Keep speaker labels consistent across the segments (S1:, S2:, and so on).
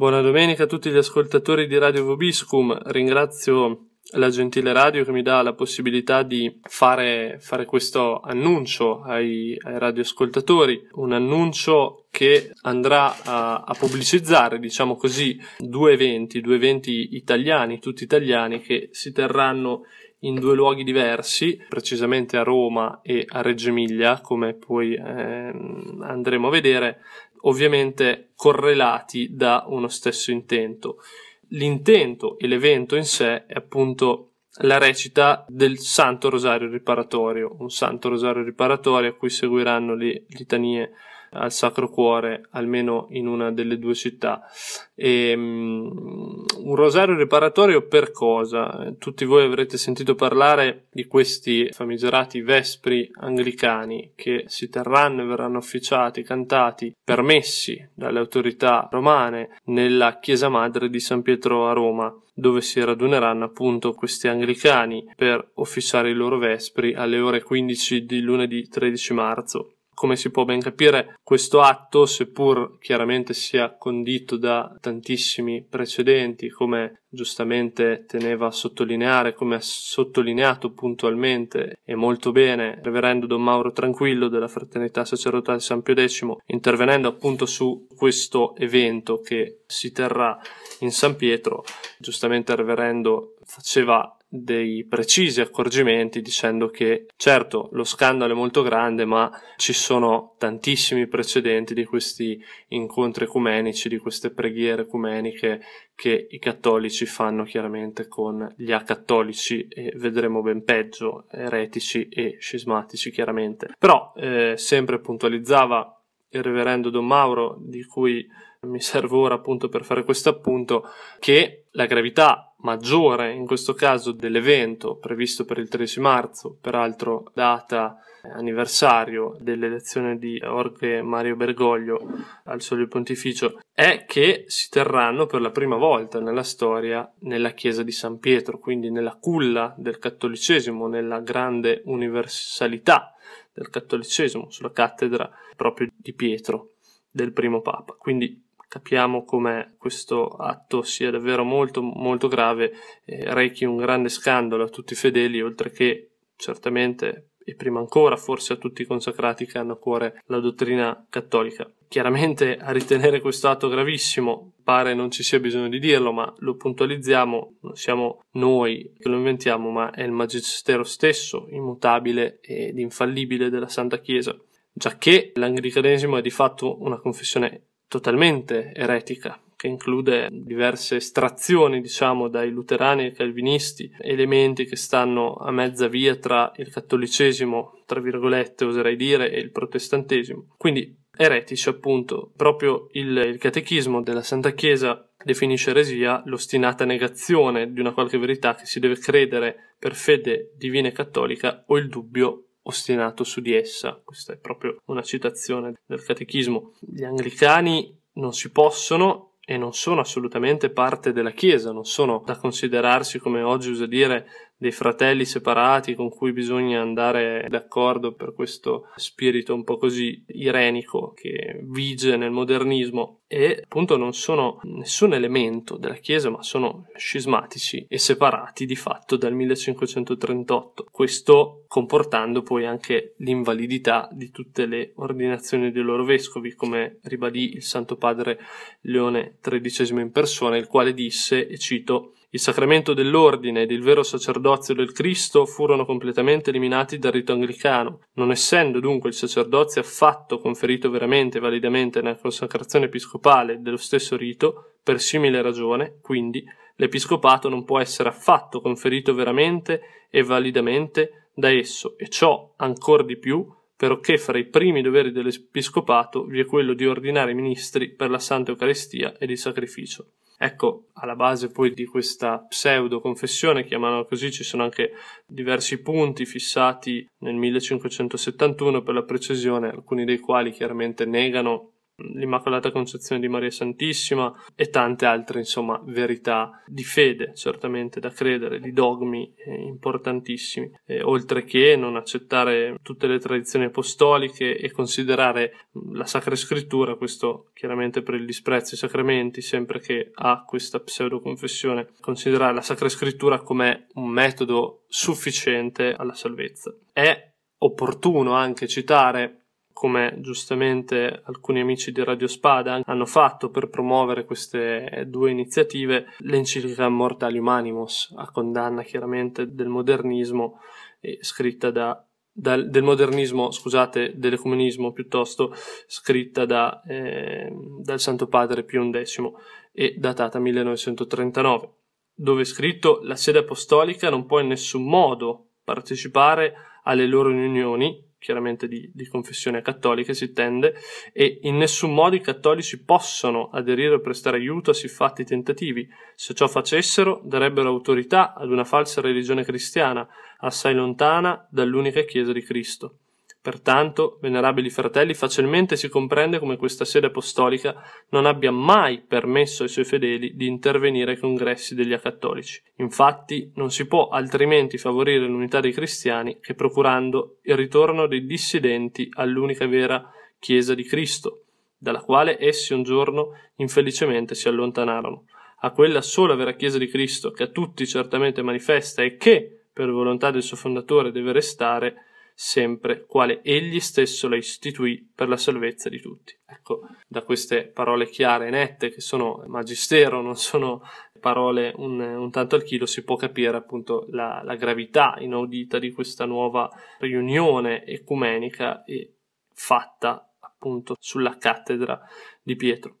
S1: Buona domenica a tutti gli ascoltatori di Radio Vobiscum. Ringrazio la gentile radio che mi dà la possibilità di fare, fare questo annuncio ai, ai radioascoltatori, un annuncio che andrà a, a pubblicizzare, diciamo così, due eventi, due eventi italiani, tutti italiani, che si terranno in due luoghi diversi, precisamente a Roma e a Reggio Emilia, come poi ehm, andremo a vedere, ovviamente correlati da uno stesso intento. L'intento e l'evento in sé è appunto la recita del Santo Rosario Riparatorio, un Santo Rosario Riparatorio a cui seguiranno le litanie al Sacro Cuore, almeno in una delle due città. E, um, un rosario riparatorio per cosa? Tutti voi avrete sentito parlare di questi famigerati vespri anglicani che si terranno e verranno officiati, cantati, permessi dalle autorità romane nella chiesa madre di San Pietro a Roma dove si raduneranno appunto questi anglicani per officiare i loro vespri alle ore 15 di lunedì 13 marzo come si può ben capire, questo atto, seppur chiaramente sia condito da tantissimi precedenti, come giustamente teneva a sottolineare, come ha sottolineato puntualmente e molto bene il reverendo Don Mauro Tranquillo della Fraternità Sacerdotale San Pio X, intervenendo appunto su questo evento che si terrà in San Pietro, giustamente il reverendo faceva dei precisi accorgimenti dicendo che certo lo scandalo è molto grande ma ci sono tantissimi precedenti di questi incontri ecumenici di queste preghiere ecumeniche che i cattolici fanno chiaramente con gli acattolici e vedremo ben peggio eretici e scismatici chiaramente. Però eh, sempre puntualizzava il reverendo Don Mauro di cui mi servo ora appunto per fare questo appunto che la gravità maggiore in questo caso dell'evento previsto per il 13 marzo, peraltro data anniversario dell'elezione di Jorge Mario Bergoglio al Solio Pontificio, è che si terranno per la prima volta nella storia nella chiesa di San Pietro, quindi nella culla del cattolicesimo, nella grande universalità del cattolicesimo, sulla cattedra proprio di Pietro, del primo Papa. Quindi capiamo come questo atto sia davvero molto molto grave e rechi un grande scandalo a tutti i fedeli oltre che certamente e prima ancora forse a tutti i consacrati che hanno a cuore la dottrina cattolica. Chiaramente a ritenere questo atto gravissimo pare non ci sia bisogno di dirlo, ma lo puntualizziamo, non siamo noi che lo inventiamo, ma è il magistero stesso, immutabile ed infallibile della Santa Chiesa, giacché l'anglicanesimo è di fatto una confessione totalmente eretica, che include diverse estrazioni, diciamo, dai luterani ai calvinisti, elementi che stanno a mezza via tra il cattolicesimo, tra virgolette, oserei dire, e il protestantesimo. Quindi eretici, appunto, proprio il, il catechismo della Santa Chiesa definisce eresia l'ostinata negazione di una qualche verità che si deve credere per fede divina e cattolica o il dubbio ostinato su di essa. Questa è proprio una citazione del catechismo. Gli anglicani non si possono e non sono assolutamente parte della Chiesa, non sono da considerarsi, come oggi usa dire, dei fratelli separati con cui bisogna andare d'accordo per questo spirito un po' così irenico che vige nel modernismo. E appunto non sono nessun elemento della Chiesa ma sono scismatici e separati di fatto dal 1538 questo comportando poi anche l'invalidità di tutte le ordinazioni dei loro vescovi come ribadì il Santo Padre Leone XIII in persona il quale disse e cito il sacramento dell'ordine ed il vero sacerdozio del Cristo furono completamente eliminati dal rito anglicano, non essendo dunque il sacerdozio affatto conferito veramente e validamente nella consacrazione episcopale dello stesso rito, per simile ragione, quindi, l'episcopato non può essere affatto conferito veramente e validamente da esso, e ciò ancor di più perché fra i primi doveri dell'episcopato vi è quello di ordinare i ministri per la Santa Eucaristia ed il sacrificio. Ecco, alla base poi di questa pseudo confessione, chiamano così, ci sono anche diversi punti fissati nel 1571 per la precisione, alcuni dei quali chiaramente negano l'Immacolata Concezione di Maria Santissima e tante altre, insomma, verità di fede, certamente da credere, di dogmi eh, importantissimi, eh, oltre che non accettare tutte le tradizioni apostoliche e considerare la Sacra Scrittura, questo chiaramente per il disprezzo ai sacramenti, sempre che ha questa pseudo-confessione, considerare la Sacra Scrittura come un metodo sufficiente alla salvezza. È opportuno anche citare come giustamente alcuni amici di Radio Spada hanno fatto per promuovere queste due iniziative, l'enciclica Mortali Humanimos, a condanna chiaramente del modernismo, scritta da dal, del modernismo, scusate, dell'ecumenismo piuttosto, scritta da, eh, dal Santo Padre Pio X e datata 1939, dove è scritto la sede apostolica non può in nessun modo partecipare alle loro riunioni chiaramente di, di confessione cattolica si tende, e in nessun modo i cattolici possono aderire o prestare aiuto a siffatti tentativi. Se ciò facessero, darebbero autorità ad una falsa religione cristiana, assai lontana dall'unica Chiesa di Cristo. Pertanto, venerabili fratelli, facilmente si comprende come questa sede apostolica non abbia mai permesso ai suoi fedeli di intervenire ai congressi degli acattolici. Infatti, non si può altrimenti favorire l'unità dei cristiani che procurando il ritorno dei dissidenti all'unica vera Chiesa di Cristo, dalla quale essi un giorno infelicemente si allontanarono, a quella sola vera Chiesa di Cristo che a tutti certamente manifesta e che, per volontà del suo fondatore, deve restare, sempre quale egli stesso la istituì per la salvezza di tutti. Ecco, da queste parole chiare e nette, che sono magistero, non sono parole un, un tanto al chilo, si può capire appunto la, la gravità inaudita di questa nuova riunione ecumenica e fatta appunto sulla cattedra di Pietro.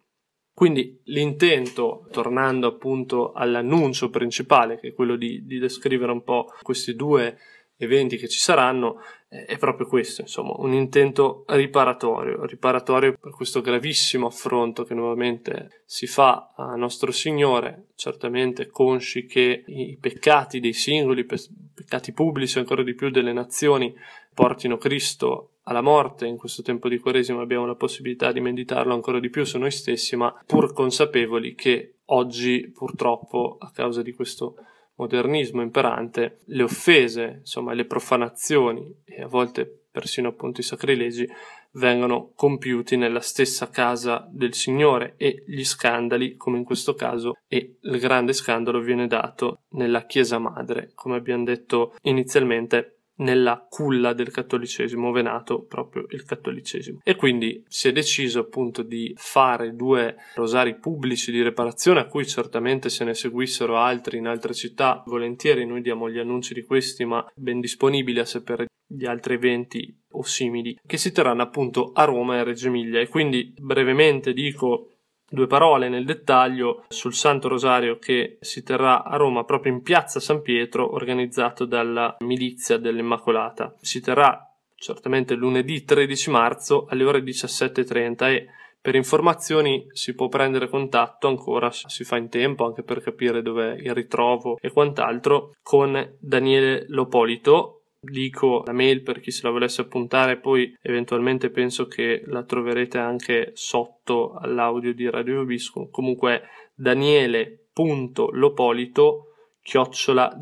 S1: Quindi l'intento, tornando appunto all'annuncio principale, che è quello di, di descrivere un po' questi due eventi che ci saranno, è proprio questo, insomma, un intento riparatorio, riparatorio per questo gravissimo affronto che nuovamente si fa a nostro Signore, certamente consci che i peccati dei singoli, i peccati pubblici ancora di più delle nazioni, portino Cristo alla morte, in questo tempo di Quaresima abbiamo la possibilità di meditarlo ancora di più su noi stessi, ma pur consapevoli che oggi purtroppo a causa di questo modernismo imperante, le offese, insomma, le profanazioni e a volte persino appunto i sacrilegi vengono compiuti nella stessa casa del Signore e gli scandali, come in questo caso, e il grande scandalo viene dato nella Chiesa Madre, come abbiamo detto inizialmente nella culla del cattolicesimo, venato proprio il cattolicesimo. E quindi si è deciso appunto di fare due rosari pubblici di riparazione, a cui certamente se ne seguissero altri in altre città, volentieri noi diamo gli annunci di questi, ma ben disponibili a sapere di altri eventi o simili, che si terranno appunto a Roma e a Reggio Emilia. E quindi brevemente dico due parole nel dettaglio sul Santo Rosario che si terrà a Roma proprio in piazza San Pietro organizzato dalla milizia dell'Immacolata. Si terrà certamente lunedì 13 marzo alle ore 17.30 e per informazioni si può prendere contatto ancora, si fa in tempo anche per capire dov'è il ritrovo e quant'altro, con Daniele Lopolito dico la mail per chi se la volesse appuntare, poi eventualmente penso che la troverete anche sotto all'audio di Radio Ubisco. Comunque daniele.lopolito chiocciola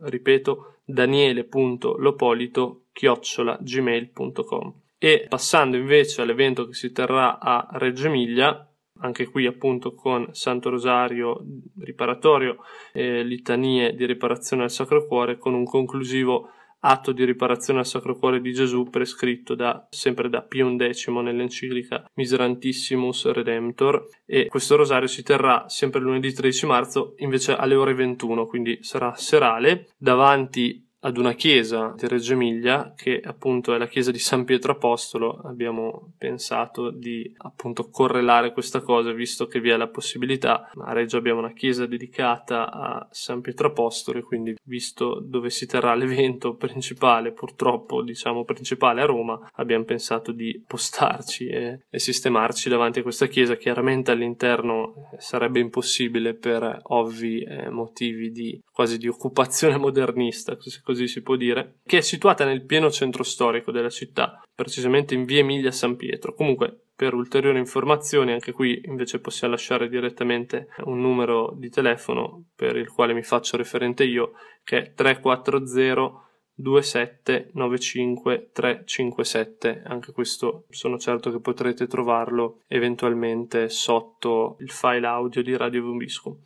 S1: ripeto daniele.lopolito chiocciola e passando invece all'evento che si terrà a Reggio Emilia anche qui appunto con Santo Rosario riparatorio e litanie di riparazione al Sacro Cuore con un conclusivo atto di riparazione al Sacro Cuore di Gesù prescritto da, sempre da Pio X nell'enciclica Miserantissimus Redemptor. E questo rosario si terrà sempre lunedì 13 marzo invece alle ore 21 quindi sarà serale. Davanti ad una chiesa di Reggio Emilia che appunto è la chiesa di San Pietro Apostolo. Abbiamo pensato di appunto correlare questa cosa visto che vi è la possibilità. A Reggio abbiamo una chiesa dedicata a San Pietro Apostolo e quindi visto dove si terrà l'evento principale purtroppo diciamo principale a Roma abbiamo pensato di postarci e, e sistemarci davanti a questa chiesa. Chiaramente all'interno sarebbe impossibile per ovvi eh, motivi di quasi di occupazione modernista se così si può dire che è situata nel pieno centro storico della città precisamente in via Emilia San Pietro comunque per ulteriori informazioni, anche qui invece possiamo lasciare direttamente un numero di telefono per il quale mi faccio referente io, che è 340 2795 357. Anche questo sono certo che potrete trovarlo eventualmente sotto il file audio di Radio Vumbisco.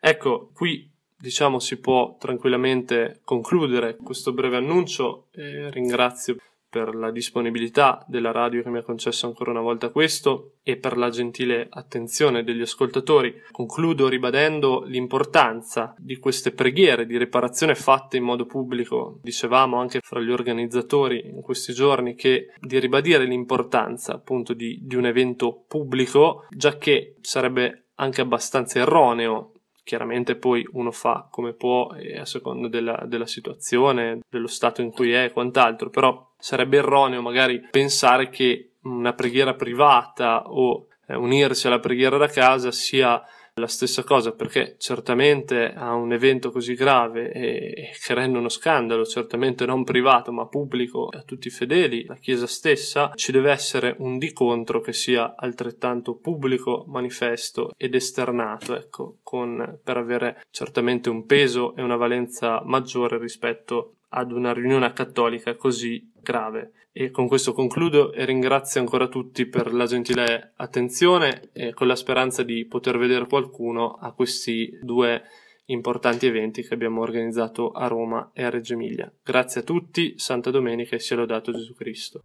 S1: Ecco, qui diciamo si può tranquillamente concludere questo breve annuncio e ringrazio per la disponibilità della radio che mi ha concesso ancora una volta questo e per la gentile attenzione degli ascoltatori. Concludo ribadendo l'importanza di queste preghiere di riparazione fatte in modo pubblico. Dicevamo anche fra gli organizzatori in questi giorni che di ribadire l'importanza appunto di, di un evento pubblico, già che sarebbe anche abbastanza erroneo chiaramente poi uno fa come può e a seconda della, della, situazione, dello stato in cui è e quant'altro, però sarebbe erroneo magari pensare che una preghiera privata o eh, unirsi alla preghiera da casa sia la stessa cosa perché certamente a un evento così grave e, che rende uno scandalo, certamente non privato ma pubblico a tutti i fedeli, la Chiesa stessa, ci deve essere un di contro che sia altrettanto pubblico, manifesto ed esternato, ecco, con, per avere certamente un peso e una valenza maggiore rispetto ad una riunione cattolica così grave. E con questo concludo e ringrazio ancora tutti per la gentile attenzione e con la speranza di poter vedere qualcuno a questi due importanti eventi che abbiamo organizzato a Roma e a Reggio Emilia. Grazie a tutti, Santa Domenica e sia lodato Gesù Cristo.